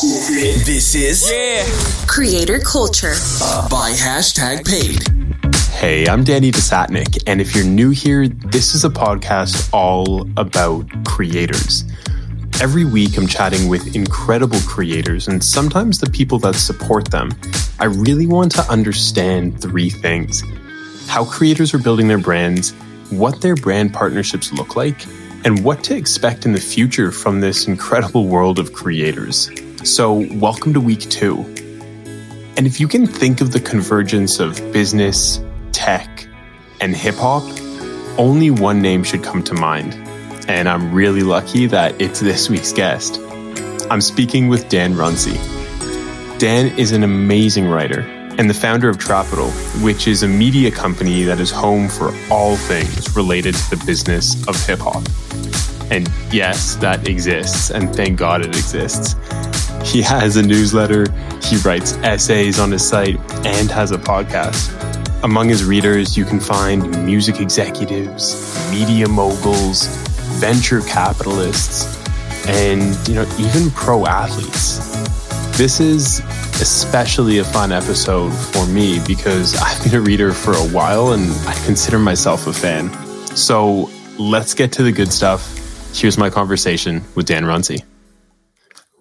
This is Yeah. Creator culture. by hashtag paid. Hey, I'm Danny Desatnik, and if you're new here, this is a podcast all about creators. Every week, I'm chatting with incredible creators and sometimes the people that support them. I really want to understand three things how creators are building their brands, what their brand partnerships look like, and what to expect in the future from this incredible world of creators. So, welcome to week two. And if you can think of the convergence of business, tech, and hip hop, only one name should come to mind. And I'm really lucky that it's this week's guest. I'm speaking with Dan Runcie. Dan is an amazing writer and the founder of Trapital, which is a media company that is home for all things related to the business of hip hop. And yes, that exists, and thank God it exists. He has a newsletter, he writes essays on his site, and has a podcast. Among his readers, you can find music executives, media moguls, venture capitalists, and you know, even pro athletes. This is especially a fun episode for me because I've been a reader for a while and I consider myself a fan. So let's get to the good stuff. Here's my conversation with Dan Runcie.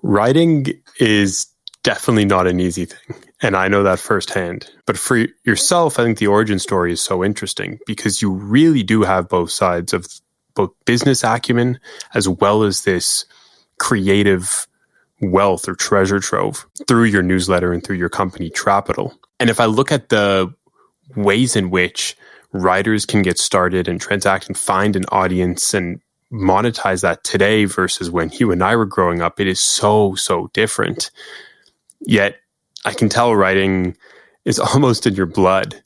Writing is definitely not an easy thing. And I know that firsthand. But for yourself, I think the origin story is so interesting because you really do have both sides of both business acumen as well as this creative wealth or treasure trove through your newsletter and through your company, Trapital. And if I look at the ways in which writers can get started and transact and find an audience and monetize that today versus when you and I were growing up, it is so, so different. Yet I can tell writing is almost in your blood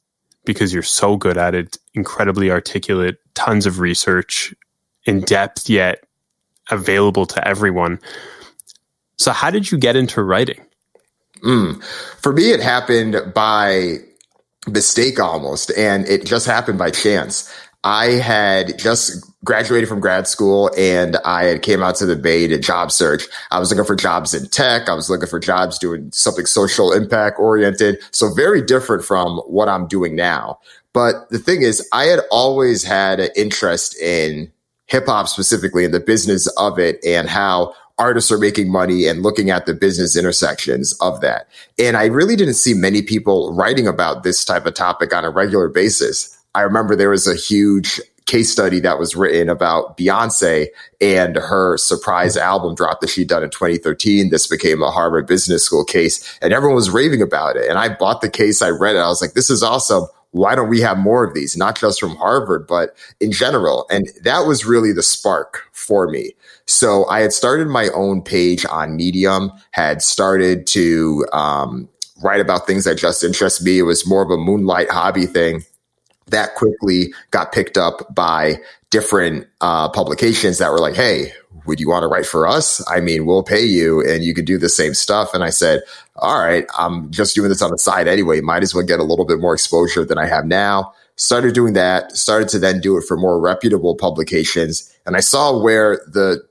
because you're so good at it, incredibly articulate, tons of research, in depth, yet available to everyone. So, how did you get into writing? Mm. For me, it happened by mistake almost, and it just happened by chance. I had just graduated from grad school and I had came out to the Bay to job search. I was looking for jobs in tech. I was looking for jobs doing something social impact oriented. So very different from what I'm doing now. But the thing is, I had always had an interest in hip hop specifically and the business of it and how artists are making money and looking at the business intersections of that. And I really didn't see many people writing about this type of topic on a regular basis. I remember there was a huge case study that was written about Beyonce and her surprise album drop that she'd done in 2013. This became a Harvard Business School case and everyone was raving about it. And I bought the case, I read it, I was like, this is awesome. Why don't we have more of these? Not just from Harvard, but in general. And that was really the spark for me. So I had started my own page on Medium, had started to um, write about things that just interest me. It was more of a moonlight hobby thing that quickly got picked up by different uh, publications that were like, hey, would you want to write for us? I mean, we'll pay you and you could do the same stuff. And I said, all right, I'm just doing this on the side anyway. Might as well get a little bit more exposure than I have now. Started doing that, started to then do it for more reputable publications. And I saw where the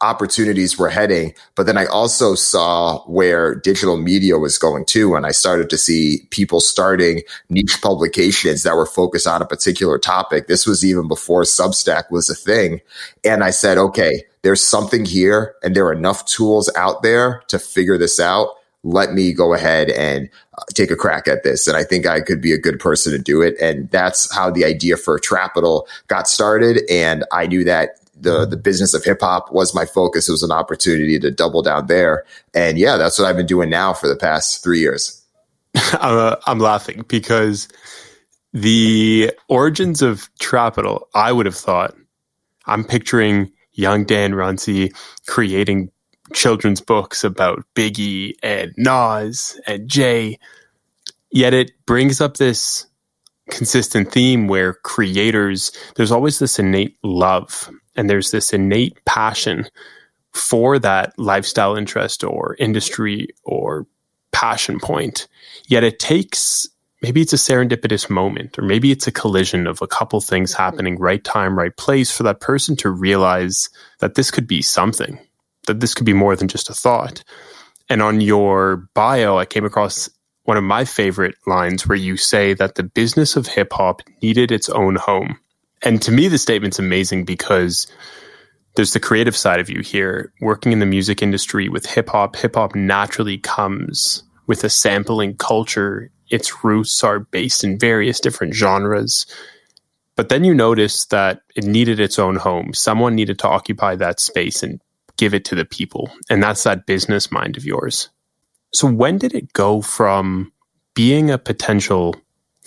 opportunities were heading. But then I also saw where digital media was going too. And I started to see people starting niche publications that were focused on a particular topic. This was even before Substack was a thing. And I said, okay, there's something here and there are enough tools out there to figure this out. Let me go ahead and uh, take a crack at this. And I think I could be a good person to do it. And that's how the idea for Trapital got started. And I knew that the the business of hip hop was my focus. It was an opportunity to double down there, and yeah, that's what I've been doing now for the past three years. I'm, uh, I'm laughing because the origins of Trapital, I would have thought, I'm picturing young Dan Runcie creating children's books about Biggie and Nas and Jay. Yet it brings up this consistent theme where creators, there's always this innate love and there's this innate passion for that lifestyle interest or industry or passion point. Yet it takes maybe it's a serendipitous moment or maybe it's a collision of a couple things mm-hmm. happening right time right place for that person to realize that this could be something that this could be more than just a thought And on your bio, I came across one of my favorite lines where you say that the business of hip hop needed its own home. And to me, the statement's amazing because there's the creative side of you here. Working in the music industry with hip hop, hip hop naturally comes with a sampling culture. Its roots are based in various different genres. But then you notice that it needed its own home. Someone needed to occupy that space and give it to the people. And that's that business mind of yours. So when did it go from being a potential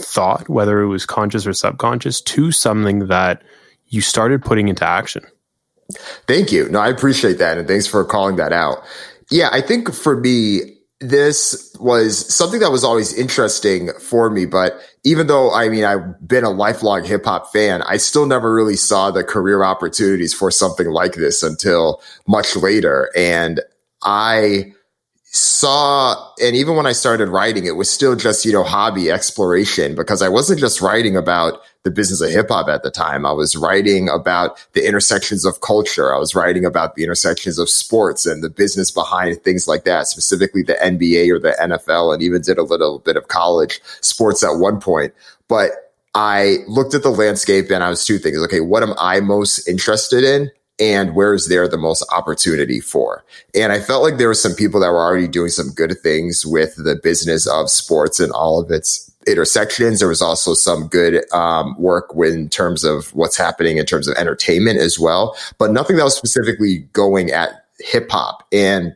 thought, whether it was conscious or subconscious, to something that you started putting into action? Thank you. No, I appreciate that. And thanks for calling that out. Yeah, I think for me, this was something that was always interesting for me. But even though, I mean, I've been a lifelong hip hop fan, I still never really saw the career opportunities for something like this until much later. And I, saw, and even when I started writing, it was still just, you know, hobby exploration because I wasn't just writing about the business of hip hop at the time. I was writing about the intersections of culture. I was writing about the intersections of sports and the business behind things like that, specifically the NBA or the NFL, and even did a little bit of college sports at one point. But I looked at the landscape and I was two things. Okay, what am I most interested in? And where is there the most opportunity for? And I felt like there were some people that were already doing some good things with the business of sports and all of its intersections. There was also some good um, work in terms of what's happening in terms of entertainment as well, but nothing that was specifically going at hip hop. And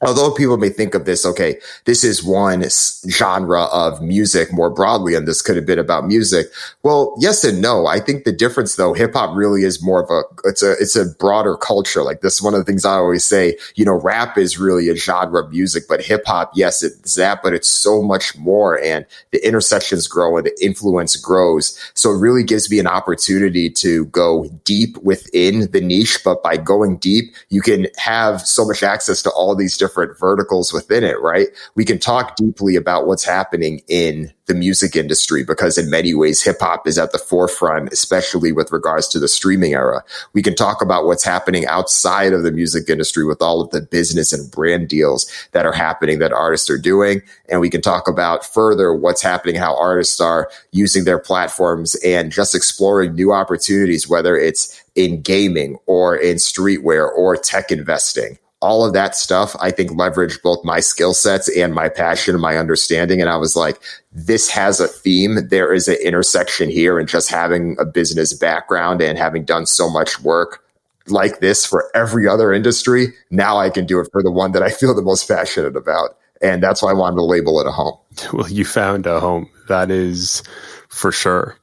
although people may think of this, okay, this is one genre of music more broadly, and this could have been about music. Well, yes and no. I think the difference though, hip hop really is more of a, it's a, it's a broader culture. Like this, is one of the things I always say, you know, rap is really a genre of music, but hip hop, yes, it's that, but it's so much more. And the intersections grow and the influence grows. So it really gives me an opportunity to go deep within the niche, but by going deep, you can have so much access to all these different different verticals within it, right? We can talk deeply about what's happening in the music industry because in many ways hip hop is at the forefront, especially with regards to the streaming era. We can talk about what's happening outside of the music industry with all of the business and brand deals that are happening that artists are doing. And we can talk about further what's happening, how artists are using their platforms and just exploring new opportunities, whether it's in gaming or in streetwear or tech investing all of that stuff, I think leveraged both my skill sets and my passion and my understanding. And I was like, this has a theme. There is an intersection here. And just having a business background and having done so much work like this for every other industry, now I can do it for the one that I feel the most passionate about. And that's why I wanted to label it a home. Well, you found a home. That is for sure.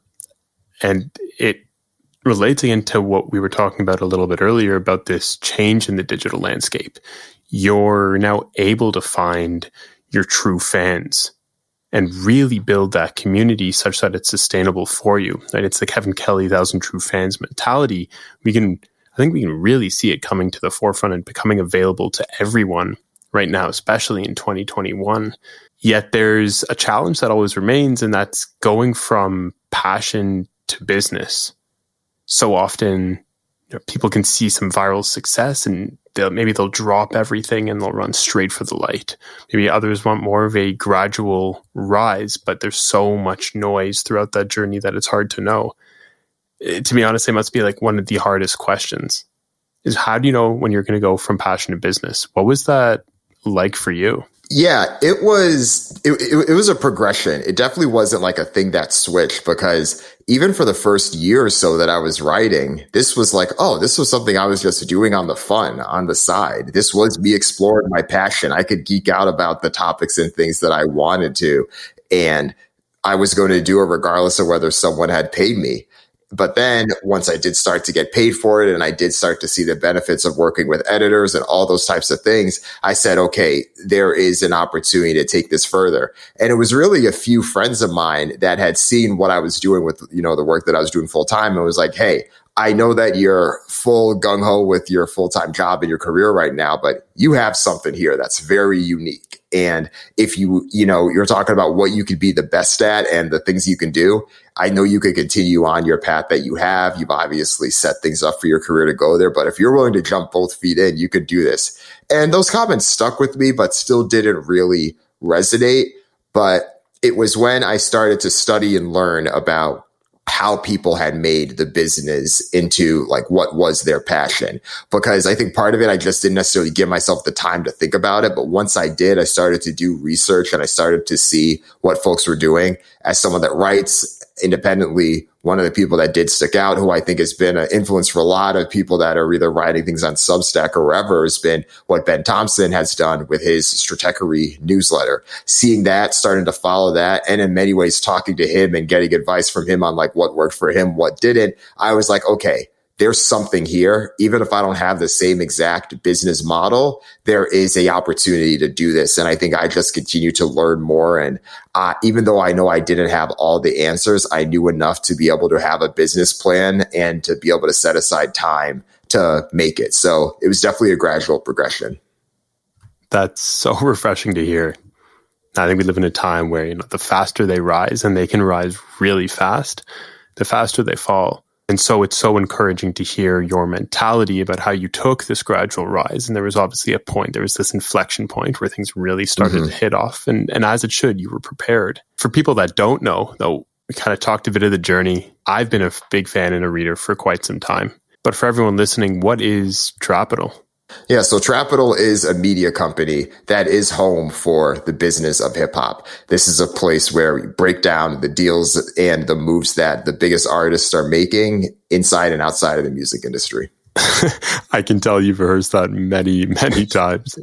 And it relating into what we were talking about a little bit earlier about this change in the digital landscape, you're now able to find your true fans and really build that community such that it's sustainable for you. Right? It's the Kevin Kelly thousand true fans mentality. We can, I think we can really see it coming to the forefront and becoming available to everyone right now, especially in 2021. Yet there's a challenge that always remains, and that's going from passion to business so often you know, people can see some viral success and they'll, maybe they'll drop everything and they'll run straight for the light. Maybe others want more of a gradual rise, but there's so much noise throughout that journey that it's hard to know. It, eh, to be honest, it must be like one of the hardest questions is how do you know when you're going to go from passion to business? What was that like for you? Yeah, it was it, it, it, was a progression. It definitely wasn't like a thing that switched because even for the first year or so that I was writing, this was like, oh, this was something I was just doing on the fun, on the side. This was me exploring my passion. I could geek out about the topics and things that I wanted to. And I was going to do it regardless of whether someone had paid me. But then once I did start to get paid for it and I did start to see the benefits of working with editors and all those types of things, I said, okay, there is an opportunity to take this further. And it was really a few friends of mine that had seen what I was doing with, you know, the work that I was doing full time and was like, Hey, I know that you're full gung ho with your full time job and your career right now, but you have something here that's very unique. And if you, you know, you're talking about what you could be the best at and the things you can do, I know you could continue on your path that you have. You've obviously set things up for your career to go there, but if you're willing to jump both feet in, you could do this. And those comments stuck with me, but still didn't really resonate. But it was when I started to study and learn about how people had made the business into like what was their passion. Because I think part of it, I just didn't necessarily give myself the time to think about it. But once I did, I started to do research and I started to see what folks were doing as someone that writes independently, one of the people that did stick out, who I think has been an influence for a lot of people that are either writing things on Substack or wherever, has been what Ben Thompson has done with his Stratechery newsletter. Seeing that, starting to follow that, and in many ways talking to him and getting advice from him on like what worked for him, what didn't, I was like, okay, there's something here. Even if I don't have the same exact business model, there is a opportunity to do this. And I think I just continue to learn more. And uh, even though I know I didn't have all the answers, I knew enough to be able to have a business plan and to be able to set aside time to make it. So it was definitely a gradual progression. That's so refreshing to hear. I think we live in a time where, you know, the faster they rise and they can rise really fast, the faster they fall. And so it's so encouraging to hear your mentality about how you took this gradual rise. And there was obviously a point, there was this inflection point where things really started mm-hmm. to hit off. And, and as it should, you were prepared. For people that don't know, though, we kind of talked a bit of the journey. I've been a big fan and a reader for quite some time. But for everyone listening, what is Trapital? Yeah, so Trapital is a media company that is home for the business of hip hop. This is a place where we break down the deals and the moves that the biggest artists are making inside and outside of the music industry. I can tell you've rehearsed that many, many times.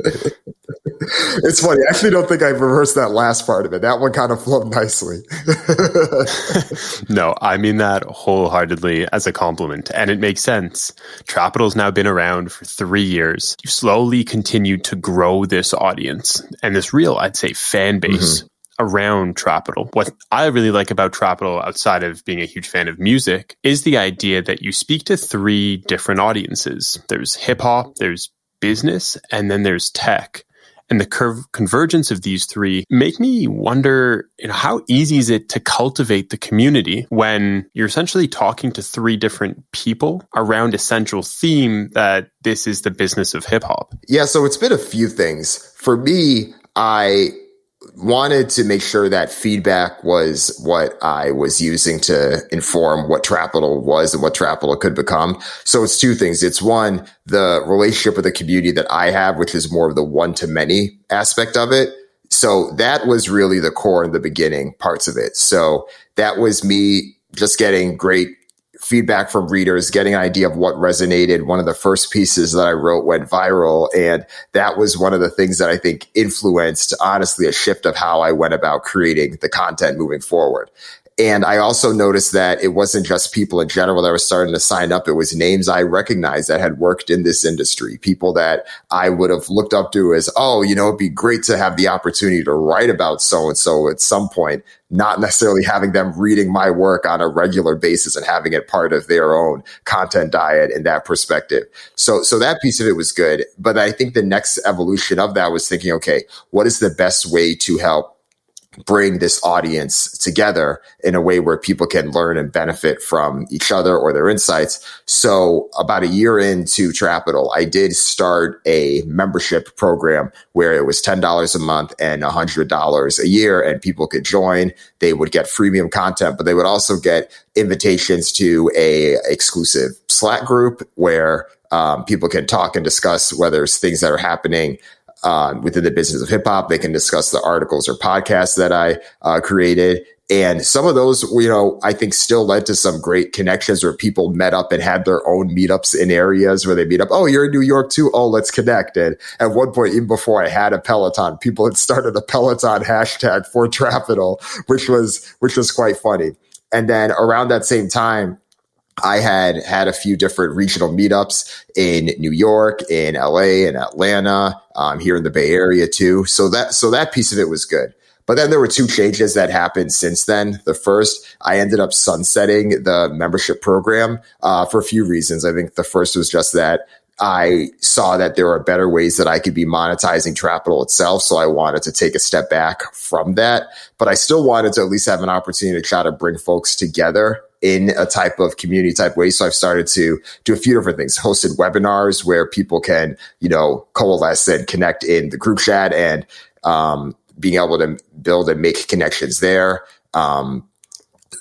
It's funny. I actually don't think I've rehearsed that last part of it. That one kind of flowed nicely. no, I mean that wholeheartedly as a compliment, and it makes sense. Trapital's now been around for three years. You slowly continued to grow this audience and this real, I'd say, fan base. Mm-hmm around Trapital. What I really like about Trapital, outside of being a huge fan of music, is the idea that you speak to three different audiences. There's hip hop, there's business, and then there's tech. And the curve convergence of these three make me wonder you know, how easy is it to cultivate the community when you're essentially talking to three different people around a central theme that this is the business of hip hop? Yeah, so it's been a few things. For me, I wanted to make sure that feedback was what I was using to inform what Trapital was and what Trapital could become. So it's two things. It's one, the relationship with the community that I have, which is more of the one to many aspect of it. So that was really the core in the beginning parts of it. So that was me just getting great feedback from readers, getting an idea of what resonated. One of the first pieces that I wrote went viral. And that was one of the things that I think influenced, honestly, a shift of how I went about creating the content moving forward. And I also noticed that it wasn't just people in general that were starting to sign up. It was names I recognized that had worked in this industry, people that I would have looked up to as, oh, you know, it'd be great to have the opportunity to write about so and so at some point, not necessarily having them reading my work on a regular basis and having it part of their own content diet in that perspective. So, so that piece of it was good. But I think the next evolution of that was thinking, okay, what is the best way to help bring this audience together in a way where people can learn and benefit from each other or their insights. So about a year into Trapital, I did start a membership program where it was $10 a month and $100 a year and people could join. They would get freemium content, but they would also get invitations to a exclusive Slack group where um, people can talk and discuss whether it's things that are happening uh, within the business of hip hop. They can discuss the articles or podcasts that I uh, created. And some of those, you know, I think still led to some great connections where people met up and had their own meetups in areas where they meet up. Oh, you're in New York too. Oh, let's connect. And at one point, even before I had a Peloton, people had started a Peloton hashtag for Trapital, which was, which was quite funny. And then around that same time, I had had a few different regional meetups in New York, in LA, in Atlanta, um, here in the Bay Area too. So that so that piece of it was good. But then there were two changes that happened since then. The first, I ended up sunsetting the membership program uh, for a few reasons. I think the first was just that I saw that there are better ways that I could be monetizing Trapital itself. So I wanted to take a step back from that. But I still wanted to at least have an opportunity to try to bring folks together in a type of community type way. So I've started to do a few different things, hosted webinars where people can, you know, coalesce and connect in the group chat and, um, being able to build and make connections there. Um,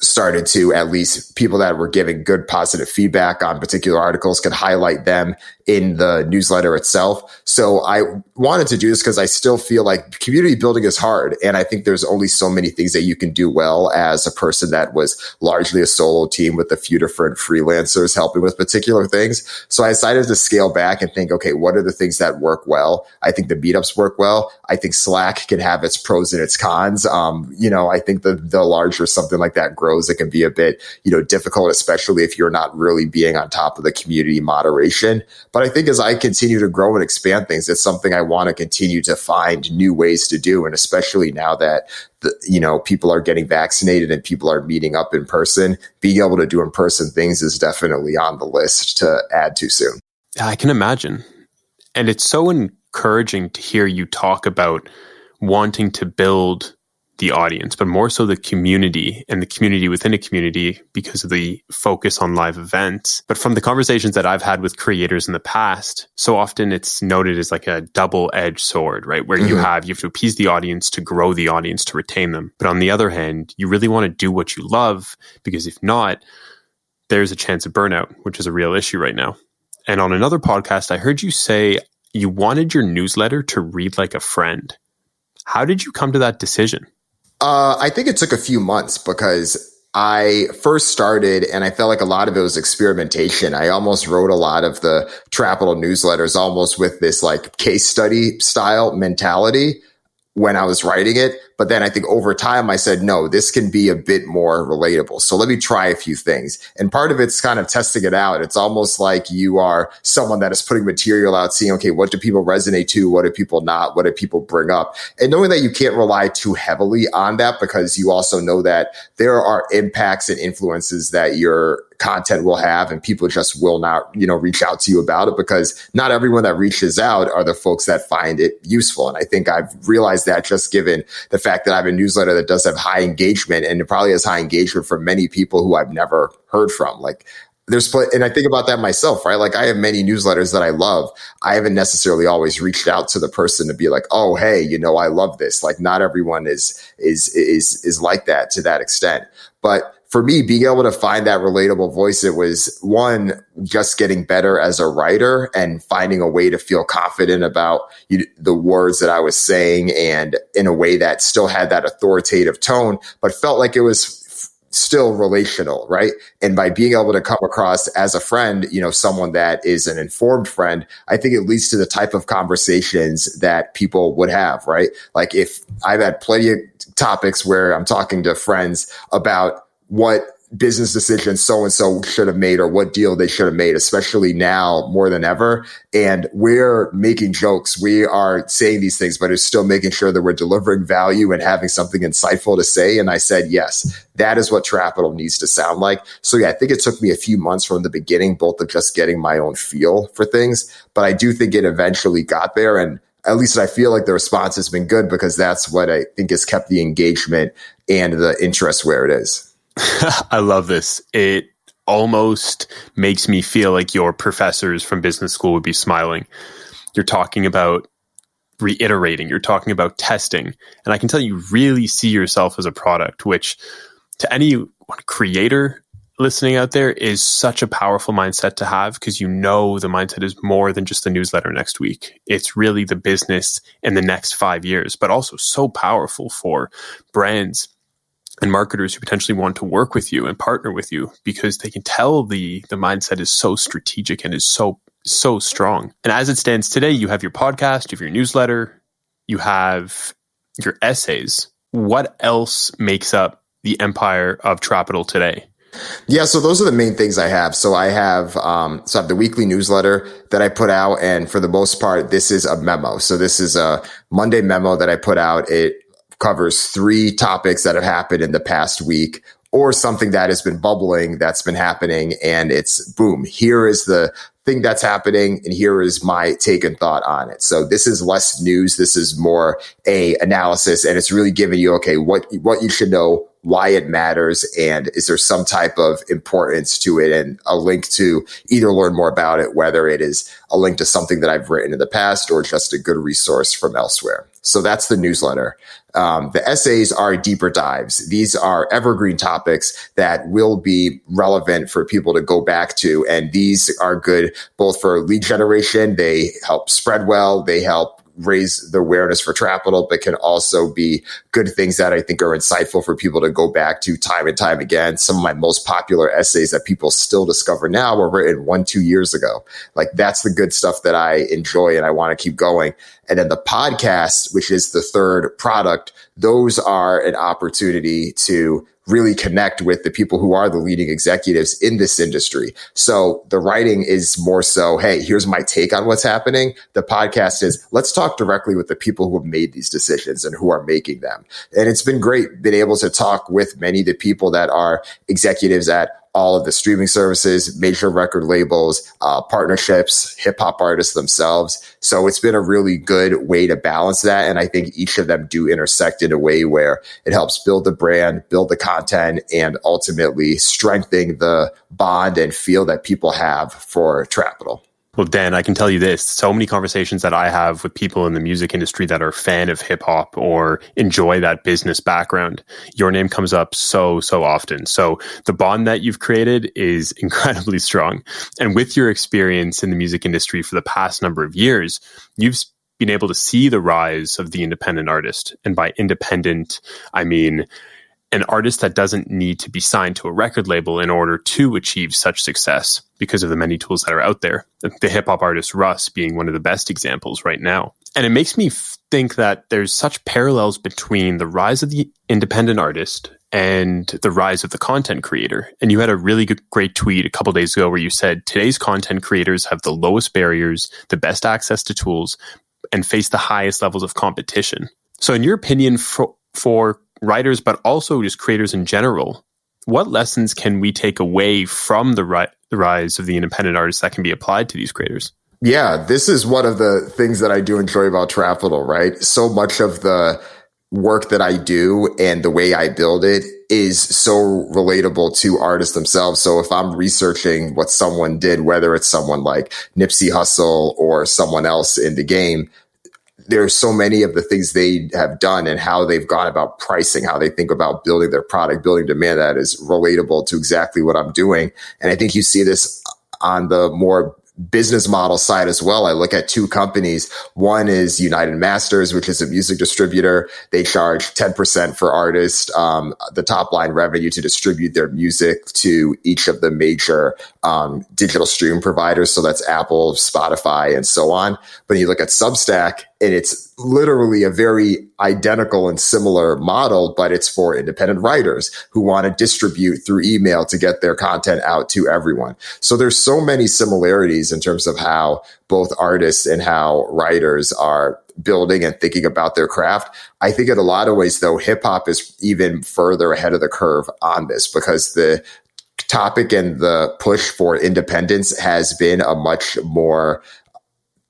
started to at least people that were giving good positive feedback on particular articles could highlight them in the newsletter itself. So I wanted to do this because I still feel like community building is hard. And I think there's only so many things that you can do well as a person that was largely a solo team with a few different freelancers helping with particular things. So I decided to scale back and think, okay, what are the things that work well? I think the meetups work well. I think Slack can have its pros and its cons. Um, you know, I think the, the larger something like that grows, it can be a bit, you know, difficult, especially if you're not really being on top of the community moderation. But I think as I continue to grow and expand things, it's something I want to continue to find new ways to do. And especially now that the, you know, people are getting vaccinated and people are meeting up in person, being able to do in person things is definitely on the list to add to soon. I can imagine. And it's so encouraging to hear you talk about wanting to build the audience, but more so the community and the community within a community because of the focus on live events. But from the conversations that I've had with creators in the past, so often it's noted as like a double edged sword, right? Where mm-hmm. you have, you have to appease the audience to grow the audience to retain them. But on the other hand, you really want to do what you love because if not, there's a chance of burnout, which is a real issue right now. And on another podcast, I heard you say you wanted your newsletter to read like a friend. How did you come to that decision? Uh, I think it took a few months because I first started and I felt like a lot of it was experimentation. I almost wrote a lot of the Trapital newsletters almost with this like case study style mentality when I was writing it. But then I think over time I said, no, this can be a bit more relatable. So let me try a few things. And part of it's kind of testing it out. It's almost like you are someone that is putting material out, seeing, okay, what do people resonate to? What do people not? What do people bring up? And knowing that you can't rely too heavily on that because you also know that there are impacts and influences that your content will have and people just will not, you know, reach out to you about it because not everyone that reaches out are the folks that find it useful. And I think I've realized that just given the fact that I have a newsletter that does have high engagement and it probably has high engagement from many people who I've never heard from. Like there's and I think about that myself, right? Like I have many newsletters that I love. I haven't necessarily always reached out to the person to be like, "Oh, hey, you know, I love this." Like not everyone is is is is like that to that extent. But for me, being able to find that relatable voice, it was one, just getting better as a writer and finding a way to feel confident about you, the words that I was saying and in a way that still had that authoritative tone, but felt like it was still relational, right? And by being able to come across as a friend, you know, someone that is an informed friend, I think it leads to the type of conversations that people would have, right? Like if I've had plenty of topics where I'm talking to friends about what business decisions so and so should have made or what deal they should have made, especially now more than ever. And we're making jokes. We are saying these things, but it's still making sure that we're delivering value and having something insightful to say. And I said, yes, that is what Trapital needs to sound like. So yeah, I think it took me a few months from the beginning, both of just getting my own feel for things, but I do think it eventually got there. And at least I feel like the response has been good because that's what I think has kept the engagement and the interest where it is. I love this. It almost makes me feel like your professors from business school would be smiling. You're talking about reiterating, you're talking about testing. And I can tell you really see yourself as a product, which to any creator listening out there is such a powerful mindset to have because you know the mindset is more than just the newsletter next week. It's really the business in the next five years, but also so powerful for brands and marketers who potentially want to work with you and partner with you because they can tell the the mindset is so strategic and is so so strong. And as it stands today, you have your podcast, you have your newsletter, you have your essays. What else makes up the empire of Trapital today? Yeah, so those are the main things I have. So I have um, so I have the weekly newsletter that I put out, and for the most part, this is a memo. So this is a Monday memo that I put out. It covers three topics that have happened in the past week or something that has been bubbling that's been happening. And it's boom here is the thing that's happening and here is my take and thought on it. So this is less news. This is more a analysis. And it's really giving you okay what what you should know why it matters, and is there some type of importance to it, and a link to either learn more about it, whether it is a link to something that I've written in the past or just a good resource from elsewhere. So that's the newsletter. Um, the essays are deeper dives. These are evergreen topics that will be relevant for people to go back to. And these are good both for lead generation. They help spread well. They help raise the awareness for Trapital, but can also be good things that I think are insightful for people to go back to time and time again. Some of my most popular essays that people still discover now were written one, two years ago. Like that's the good stuff that I enjoy and I want to keep going. And then the podcast, which is the third product, those are an opportunity to really connect with the people who are the leading executives in this industry. So the writing is more so, hey, here's my take on what's happening. The podcast is let's talk directly with the people who have made these decisions and who are making them. And it's been great being able to talk with many of the people that are executives at all of the streaming services, major record labels, uh, partnerships, hip hop artists themselves. So it's been a really good way to balance that. And I think each of them do intersect in a way where it helps build the brand, build the content, and ultimately strengthen the bond and feel that people have for Trapital. Well, Dan, I can tell you this. So many conversations that I have with people in the music industry that are fan of hip hop or enjoy that business background, your name comes up so, so often. So the bond that you've created is incredibly strong. And with your experience in the music industry for the past number of years, you've been able to see the rise of the independent artist. And by independent, I mean, an artist that doesn't need to be signed to a record label in order to achieve such success because of the many tools that are out there. The hip hop artist Russ being one of the best examples right now. And it makes me think that there's such parallels between the rise of the independent artist and the rise of the content creator. And you had a really good, great tweet a couple days ago where you said today's content creators have the lowest barriers, the best access to tools, and face the highest levels of competition. So, in your opinion, for, for writers, but also just creators in general, what lessons can we take away from the, ri- the rise of the independent artists that can be applied to these creators? Yeah, this is one of the things that I do enjoy about Trapital, right? So much of the work that I do and the way I build it is so relatable to artists themselves. So if I'm researching what someone did, whether it's someone like Nipsey Hussle or someone else in the game, there's so many of the things they have done and how they've gone about pricing, how they think about building their product, building demand that is relatable to exactly what I'm doing. And I think you see this on the more business model side as well. I look at two companies. One is United Masters, which is a music distributor. They charge 10% for artists, um, the top line revenue to distribute their music to each of the major um, digital stream providers. So that's Apple, Spotify, and so on. But you look at Substack, and it's literally a very identical and similar model, but it's for independent writers who want to distribute through email to get their content out to everyone. So there's so many similarities in terms of how both artists and how writers are building and thinking about their craft. I think in a lot of ways, though, hip hop is even further ahead of the curve on this because the topic and the push for independence has been a much more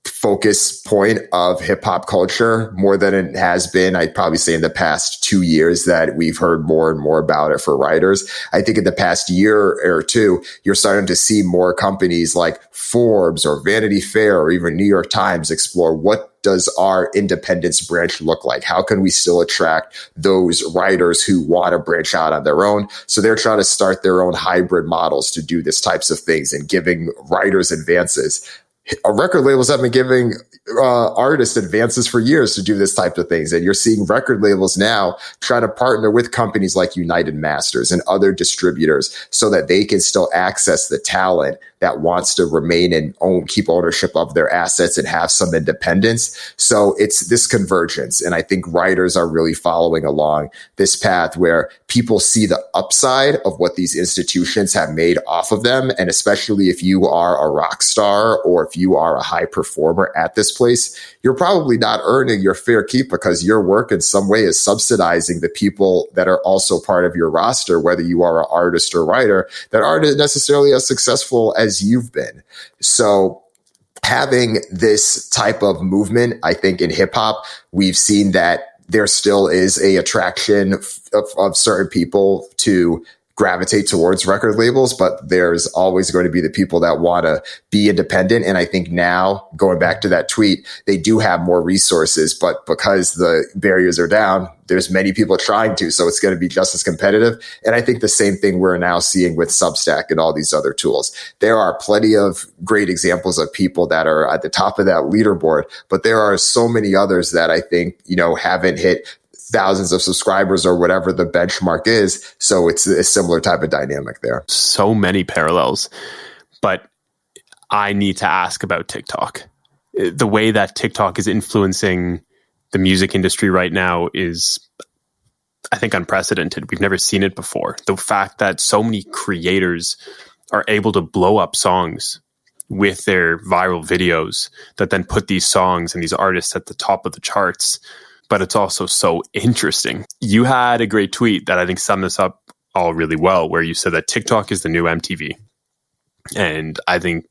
focus point of hip hop culture more than it has been. I'd probably say in the past two years that we've heard more and more about it for writers. I think in the past year or two, you're starting to see more companies like Forbes or Vanity Fair or even New York Times explore what does our independence branch look like? How can we still attract those writers who want to branch out on their own? So they're trying to start their own hybrid models to do this types of things and giving writers advances record labels have been giving uh, artists advances for years to do this type of things. And you're seeing record labels now try to partner with companies like United Masters and other distributors so that they can still access the talent that wants to remain and own, keep ownership of their assets and have some independence. So it's this convergence. And I think writers are really following along this path where people see the upside of what these institutions have made off of them. And especially if you are a rock star or if you are a high performer at this place, you're probably not earning your fair keep because your work in some way is subsidizing the people that are also part of your roster, whether you are an artist or writer that aren't necessarily as successful as you've been. So having this type of movement, I think in hip hop, we've seen that there still is a attraction of, of certain people to gravitate towards record labels, but there's always going to be the people that want to be independent. And I think now going back to that tweet, they do have more resources, but because the barriers are down, there's many people trying to, so it's going to be just as competitive. And I think the same thing we're now seeing with Substack and all these other tools. There are plenty of great examples of people that are at the top of that leaderboard, but there are so many others that I think, you know, haven't hit thousands of subscribers or whatever the benchmark is. So it's a similar type of dynamic there. So many parallels. But I need to ask about TikTok. The way that TikTok is influencing the music industry right now is, I think, unprecedented. We've never seen it before. The fact that so many creators are able to blow up songs with their viral videos that then put these songs and these artists at the top of the charts but it's also so interesting. You had a great tweet that I think summed this up all really well, where you said that TikTok is the new MTV. And I think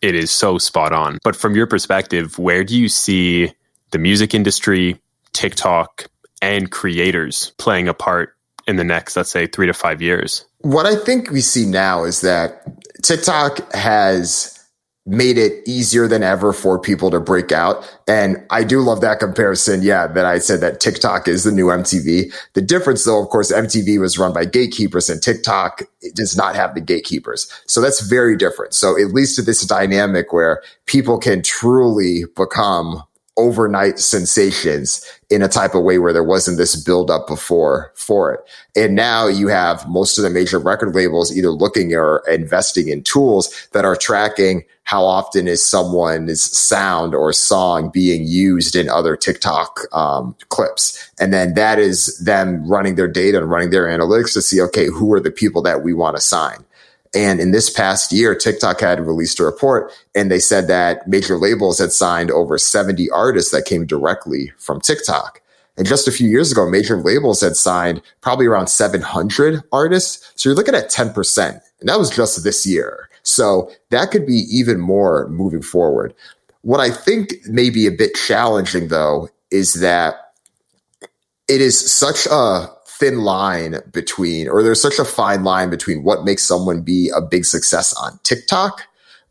it is so spot on. But from your perspective, where do you see the music industry, TikTok, and creators playing a part in the next, let's say, three to five years? What I think we see now is that TikTok has made it easier than ever for people to break out. And I do love that comparison. Yeah, that I said that TikTok is the new MTV. The difference though, of course, MTV was run by gatekeepers and TikTok does not have the gatekeepers. So that's very different. So it leads to this dynamic where people can truly become overnight sensations in a type of way where there wasn't this build up before for it. And now you have most of the major record labels either looking or investing in tools that are tracking how often is someone's sound or song being used in other TikTok um, clips. And then that is them running their data and running their analytics to see, okay, who are the people that we want to sign? And in this past year, TikTok had released a report and they said that major labels had signed over 70 artists that came directly from TikTok. And just a few years ago, major labels had signed probably around 700 artists. So you're looking at 10%. And that was just this year. So that could be even more moving forward. What I think may be a bit challenging though is that it is such a thin line between, or there's such a fine line between what makes someone be a big success on TikTok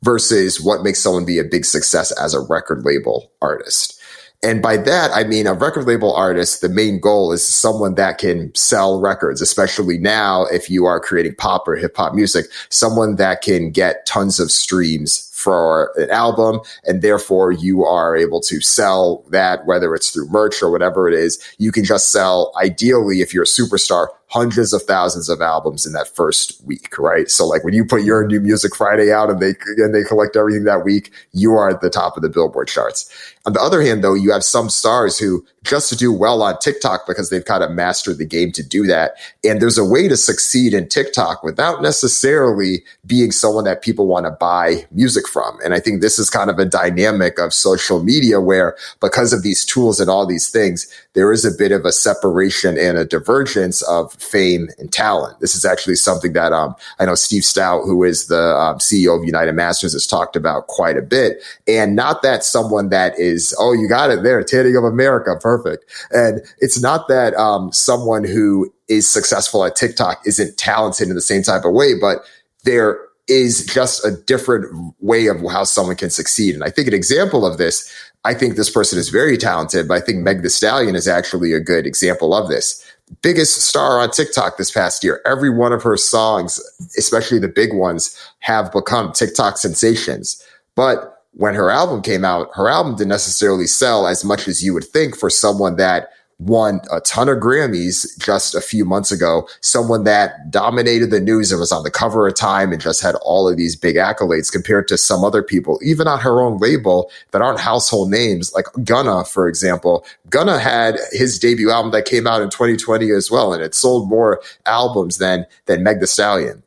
versus what makes someone be a big success as a record label artist. And by that, I mean a record label artist, the main goal is someone that can sell records, especially now if you are creating pop or hip hop music, someone that can get tons of streams for an album and therefore you are able to sell that whether it's through merch or whatever it is you can just sell ideally if you're a superstar hundreds of thousands of albums in that first week right so like when you put your new music friday out and they and they collect everything that week you are at the top of the billboard charts on the other hand though you have some stars who just to do well on TikTok because they've kind of mastered the game to do that. And there's a way to succeed in TikTok without necessarily being someone that people want to buy music from. And I think this is kind of a dynamic of social media where because of these tools and all these things, there is a bit of a separation and a divergence of fame and talent. This is actually something that um, I know Steve Stoute, who is the um, CEO of United Masters, has talked about quite a bit. And not that someone that is, oh, you got it there, Tanning of America, perfect. And it's not that um, someone who is successful at TikTok isn't talented in the same type of way, but there is just a different way of how someone can succeed. And I think an example of this I think this person is very talented, but I think Meg the Stallion is actually a good example of this. Biggest star on TikTok this past year. Every one of her songs, especially the big ones, have become TikTok sensations. But when her album came out, her album didn't necessarily sell as much as you would think for someone that won a ton of Grammys just a few months ago. Someone that dominated the news and was on the cover of Time and just had all of these big accolades compared to some other people, even on her own label that aren't household names, like Gunna, for example. Gunna had his debut album that came out in 2020 as well, and it sold more albums than than Meg The Stallion.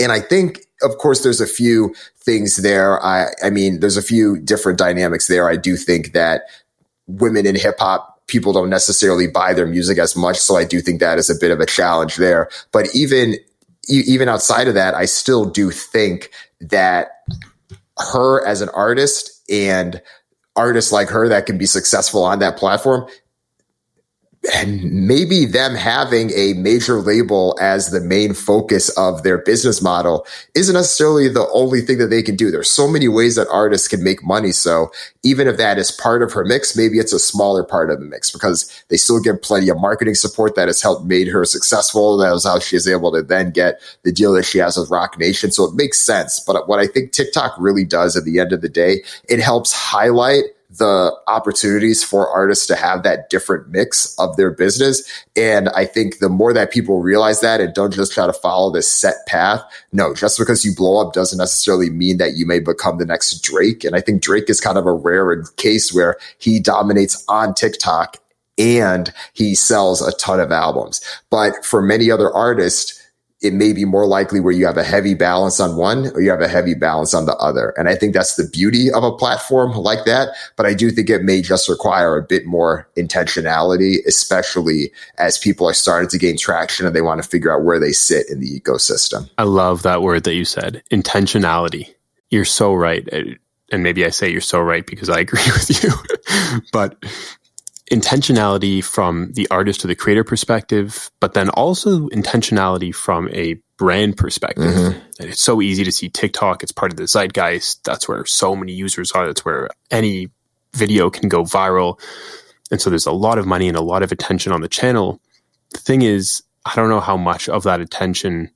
And I think, of course, there's a few things there. I, I mean, there's a few different dynamics there. I do think that women in hip hop people don't necessarily buy their music as much. So I do think that is a bit of a challenge there. But even, even outside of that, I still do think that her as an artist and artists like her that can be successful on that platform and maybe them having a major label as the main focus of their business model isn't necessarily the only thing that they can do. There's so many ways that artists can make money. So even if that is part of her mix, maybe it's a smaller part of the mix because they still get plenty of marketing support that has helped made her successful. That was how she is able to then get the deal that she has with Roc Nation. So it makes sense. But what I think TikTok really does at the end of the day, it helps highlight the opportunities for artists to have that different mix of their business. And I think the more that people realize that and don't just try to follow this set path, no, just because you blow up doesn't necessarily mean that you may become the next Drake. And I think Drake is kind of a rare case where he dominates on TikTok and he sells a ton of albums. But for many other artists, it may be more likely where you have a heavy balance on one or you have a heavy balance on the other. And I think that's the beauty of a platform like that. But I do think it may just require a bit more intentionality, especially as people are starting to gain traction and they want to figure out where they sit in the ecosystem. I love that word that you said intentionality. You're so right. And maybe I say you're so right because I agree with you. but intentionality from the artist or the creator perspective, but then also intentionality from a brand perspective. Mm-hmm. And it's so easy to see TikTok. It's part of the zeitgeist. That's where so many users are. That's where any video can go viral. And so there's a lot of money and a lot of attention on the channel. The thing is, I don't know how much of that attention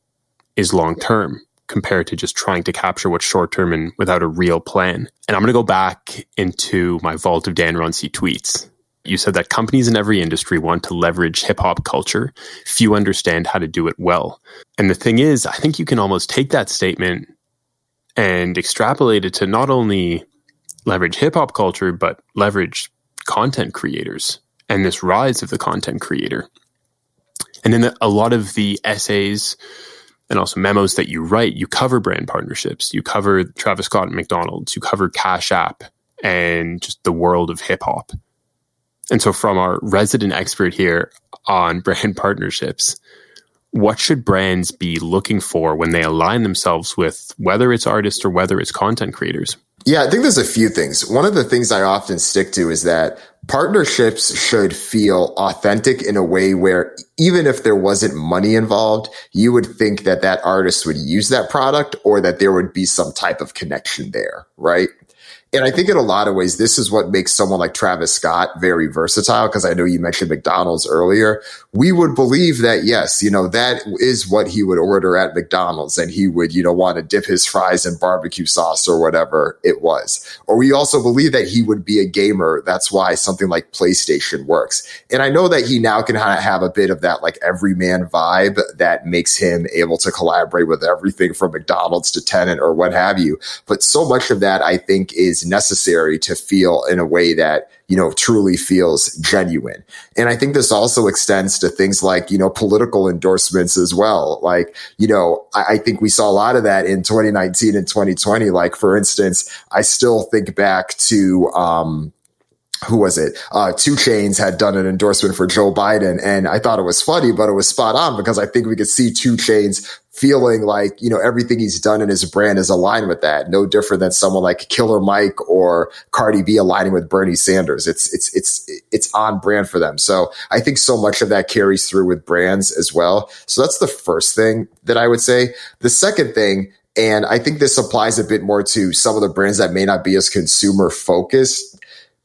is long term compared to just trying to capture what's short term and without a real plan. And I'm going to go back into my vault of Dan Runcie tweets you said that companies in every industry want to leverage hip hop culture. Few understand how to do it well. And the thing is, I think you can almost take that statement and extrapolate it to not only leverage hip hop culture, but leverage content creators and this rise of the content creator. And in the, a lot of the essays and also memos that you write, you cover brand partnerships, you cover Travis Scott and McDonald's, you cover Cash App and just the world of hip hop. And so, from our resident expert here on brand partnerships, what should brands be looking for when they align themselves with whether it's artists or whether it's content creators? Yeah, I think there's a few things. One of the things I often stick to is that partnerships should feel authentic in a way where even if there wasn't money involved, you would think that that artist would use that product or that there would be some type of connection there, right? And I think in a lot of ways, this is what makes someone like Travis Scott very versatile. Cause I know you mentioned McDonald's earlier. We would believe that, yes, you know, that is what he would order at McDonald's and he would, you know, want to dip his fries in barbecue sauce or whatever it was. Or we also believe that he would be a gamer. That's why something like PlayStation works. And I know that he now can have a bit of that like everyman vibe that makes him able to collaborate with everything from McDonald's to Tenet or what have you. But so much of that, I think, is is necessary to feel in a way that, you know, truly feels genuine. And I think this also extends to things like, you know, political endorsements as well. Like, you know, I, I think we saw a lot of that in 2019 and 2020. Like, for instance, I still think back to, um, who was it? Uh, 2 Chainz had done an endorsement for Joe Biden. And I thought it was funny, but it was spot on because I think we could see 2 Chainz feeling like, you know, everything he's done in his brand is aligned with that. No different than someone like Killer Mike or Cardi B aligning with Bernie Sanders. It's, it's, it's, it's on brand for them. So I think so much of that carries through with brands as well. So that's the first thing that I would say. The second thing, and I think this applies a bit more to some of the brands that may not be as consumer focused.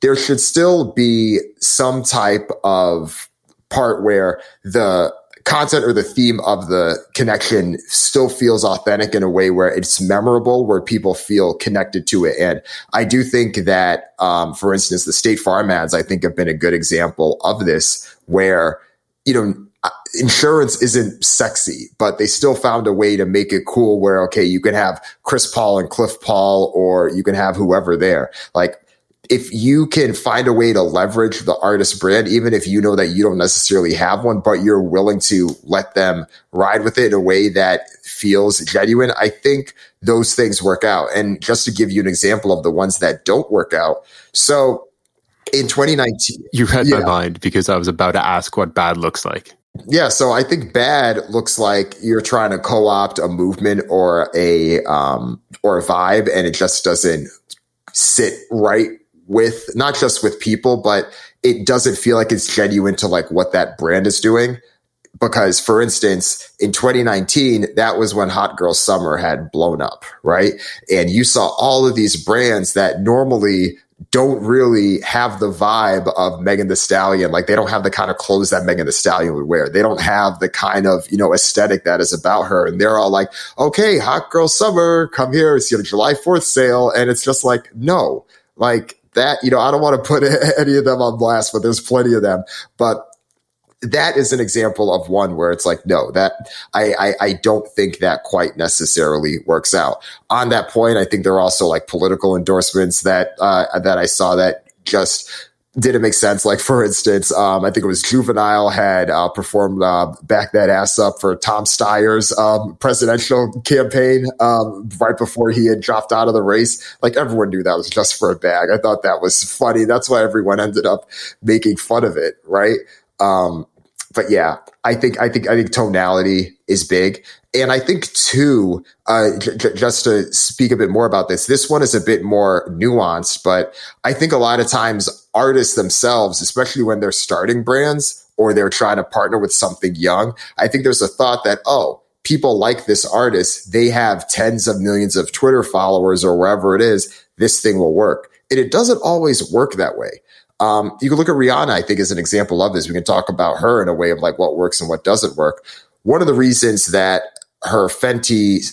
There should still be some type of part where the content or the theme of the connection still feels authentic in a way where it's memorable, where people feel connected to it. And I do think that, um, for instance, the State Farm ads, I think have been a good example of this, where, you know, uh, insurance isn't sexy, but they still found a way to make it cool where, okay, you can have Chris Paul and Cliff Paul, or you can have whoever there. Like if you can find a way to leverage the artist brand, even if you know that you don't necessarily have one, but you're willing to let them ride with it in a way that feels genuine, I think those things work out. And just to give you an example of the ones that don't work out. So in 2019, you read yeah, my mind because I was about to ask what bad looks like. Yeah, so I think bad looks like you're trying to co-opt a movement or a um or a vibe and it just doesn't sit right with not just with people, but it doesn't feel like it's genuine to like what that brand is doing because for instance in 2019 that was when hot girl summer had blown up right and you saw all of these brands that normally don't really have the vibe of Megan Thee Stallion. Like they don't have the kind of clothes that Megan Thee Stallion would wear. They don't have the kind of, you know, aesthetic that is about her. And they're all like, okay, hot girl summer, come here. It's your July 4th sale. And it's just like, no, like that, you know, I don't want to put any of them on blast, but there's plenty of them. But that is an example of one where it's like, no, that I, I, I don't think that quite necessarily works out. On that point, I think there are also like political endorsements that uh, that I saw that just didn't make sense. Like for instance, um, I think it was Juvenile had uh, performed uh, "Back That Ass Up" for Tom Steyer's um, presidential campaign um, right before he had dropped out of the race. Like everyone knew that was just for a bag. I thought that was funny. That's why everyone ended up making fun of it, right? Um, but yeah, I think I think I think tonality is big, and I think too. Uh, j- just to speak a bit more about this, this one is a bit more nuanced, but I think a lot of times artists themselves, especially when they're starting brands or they're trying to partner with something young, I think there's a thought that oh, people like this artist, they have tens of millions of Twitter followers or wherever it is, this thing will work, and it doesn't always work that way. Um, you can look at Rihanna, I think, as an example of this. We can talk about her in a way of like what works and what doesn't work. One of the reasons that her Fenty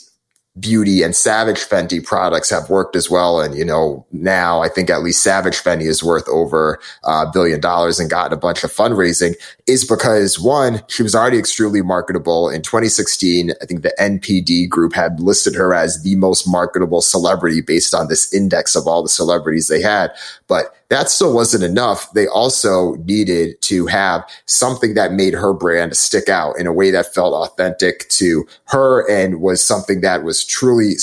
Beauty and Savage Fenty products have worked as well. And, you know, now I think at least Savage Fenty is worth over a billion dollars and gotten a bunch of fundraising is because one, she was already extremely marketable. In 2016, I think the NPD group had listed her as the most marketable celebrity based on this index of all the celebrities they had. But that still wasn't enough. They also needed to have something that made her brand stick out in a way that felt authentic to her and was something that was truly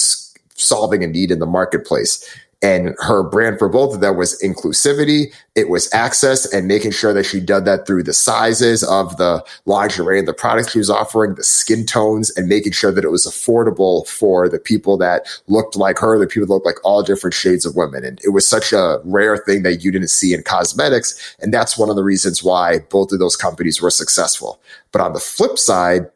solving a need in the marketplace. And her brand for both of them was inclusivity. It was access and making sure that she did that through the sizes of the lingerie and the products she was offering, the skin tones, and making sure that it was affordable for the people that looked like her, the people that looked like all different shades of women. And it was such a rare thing that you didn't see in cosmetics. And that's one of the reasons why both of those companies were successful. But on the flip side,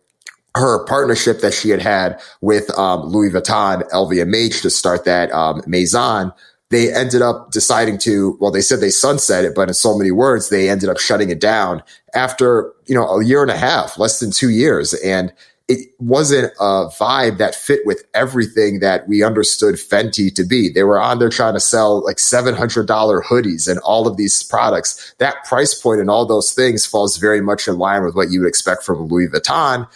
her partnership that she had had with um, Louis Vuitton, LVMH to start that um, Maison, they ended up deciding to, well, they said they sunset it, but in so many words, they ended up shutting it down after, you know, a year and a half, less than two years. And it wasn't a vibe that fit with everything that we understood Fenty to be. They were on there trying to sell like $700 hoodies and all of these products. That price point and all those things falls very much in line with what you would expect from Louis Vuitton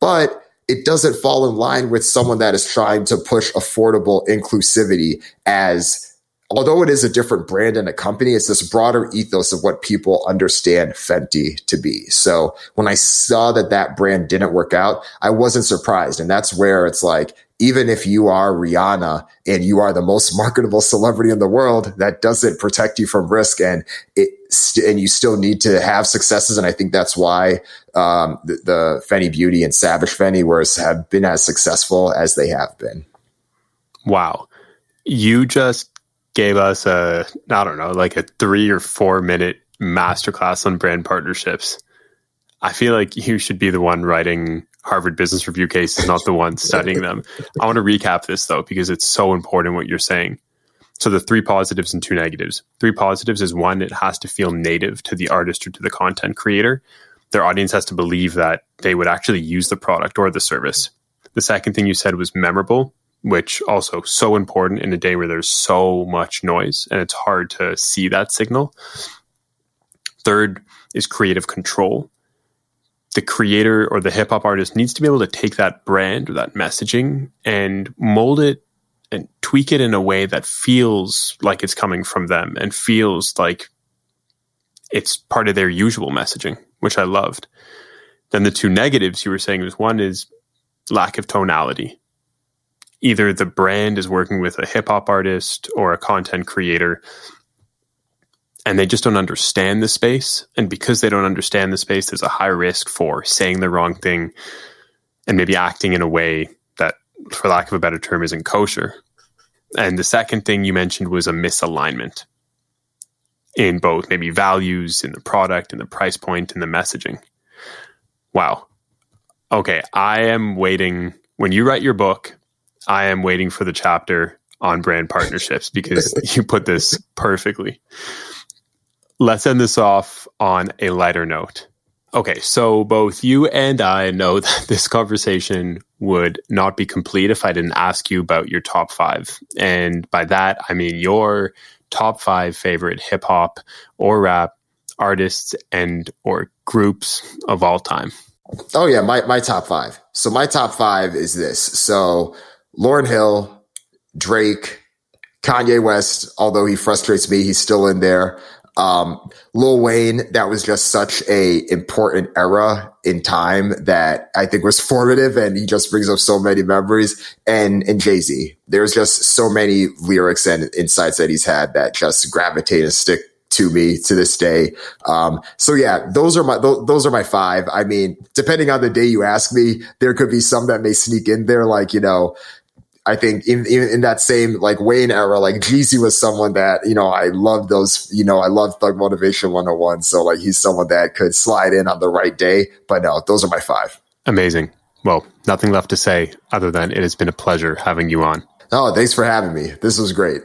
but it doesn't fall in line with someone that is trying to push affordable inclusivity as although it is a different brand and a company, it's this broader ethos of what people understand Fenty to be. So when I saw that that brand didn't work out, I wasn't surprised. And that's where it's like, even if you are Rihanna and you are the most marketable celebrity in the world, that doesn't protect you from risk. And it, and you still need to have successes. And I think that's why, um, the, the Fenty Beauty and Savage Fenty were, have been as successful as they have been. Wow. You just gave us a, I don't know, like a three or four minute masterclass on brand partnerships. I feel like you should be the one writing Harvard Business Review cases, not the one studying them. I want to recap this though, because it's so important what you're saying. So the three positives and two negatives. Three positives is one, it has to feel native to the artist or to the content creator. Their audience has to believe that they would actually use the product or the service. The second thing you said was memorable, which also so important in a day where there's so much noise and it's hard to see that signal. Third is creative control the creator or the hip hop artist needs to be able to take that brand or that messaging and mold it and tweak it in a way that feels like it's coming from them and feels like it's part of their usual messaging, which I loved. Then the two negatives you were saying was one is lack of tonality. Either the brand is working with a hip hop artist or a content creator and they just don't understand the space. And because they don't understand the space, there's a high risk for saying the wrong thing and maybe acting in a way for lack of a better term, isn't kosher. And the second thing you mentioned was a misalignment. in both maybe values in the product and the price point and the messaging. Wow. Okay, I am waiting when you write your book, I am waiting for the chapter on brand partnerships because you put this perfectly. Let's end this off on a lighter note. Okay, so both you and I know that this conversation would not be complete if I didn't ask you about your top five. And by that, I mean your top five favorite hip hop or rap artists and or groups of all time. Oh yeah, my, my top five. So my top five is this. So Lauryn Hill, Drake, Kanye West, although he frustrates me, he's still in there. Um, Lil Wayne, that was just such a important era in time that I think was formative and he just brings up so many memories. And, and Jay Z, there's just so many lyrics and insights that he's had that just gravitate and stick to me to this day. Um, so yeah, those are my th- those are my five. I mean, depending on the day you ask me, there could be some that may sneak in there, like you know. I think in, in, in that same like Wayne era, like Jeezy was someone that, you know, I love those, you know, I love Thug Motivation 101. So like he's someone that could slide in on the right day. But no, those are my five. Amazing. Well, nothing left to say other than it has been a pleasure having you on. Oh, thanks for having me. This was great.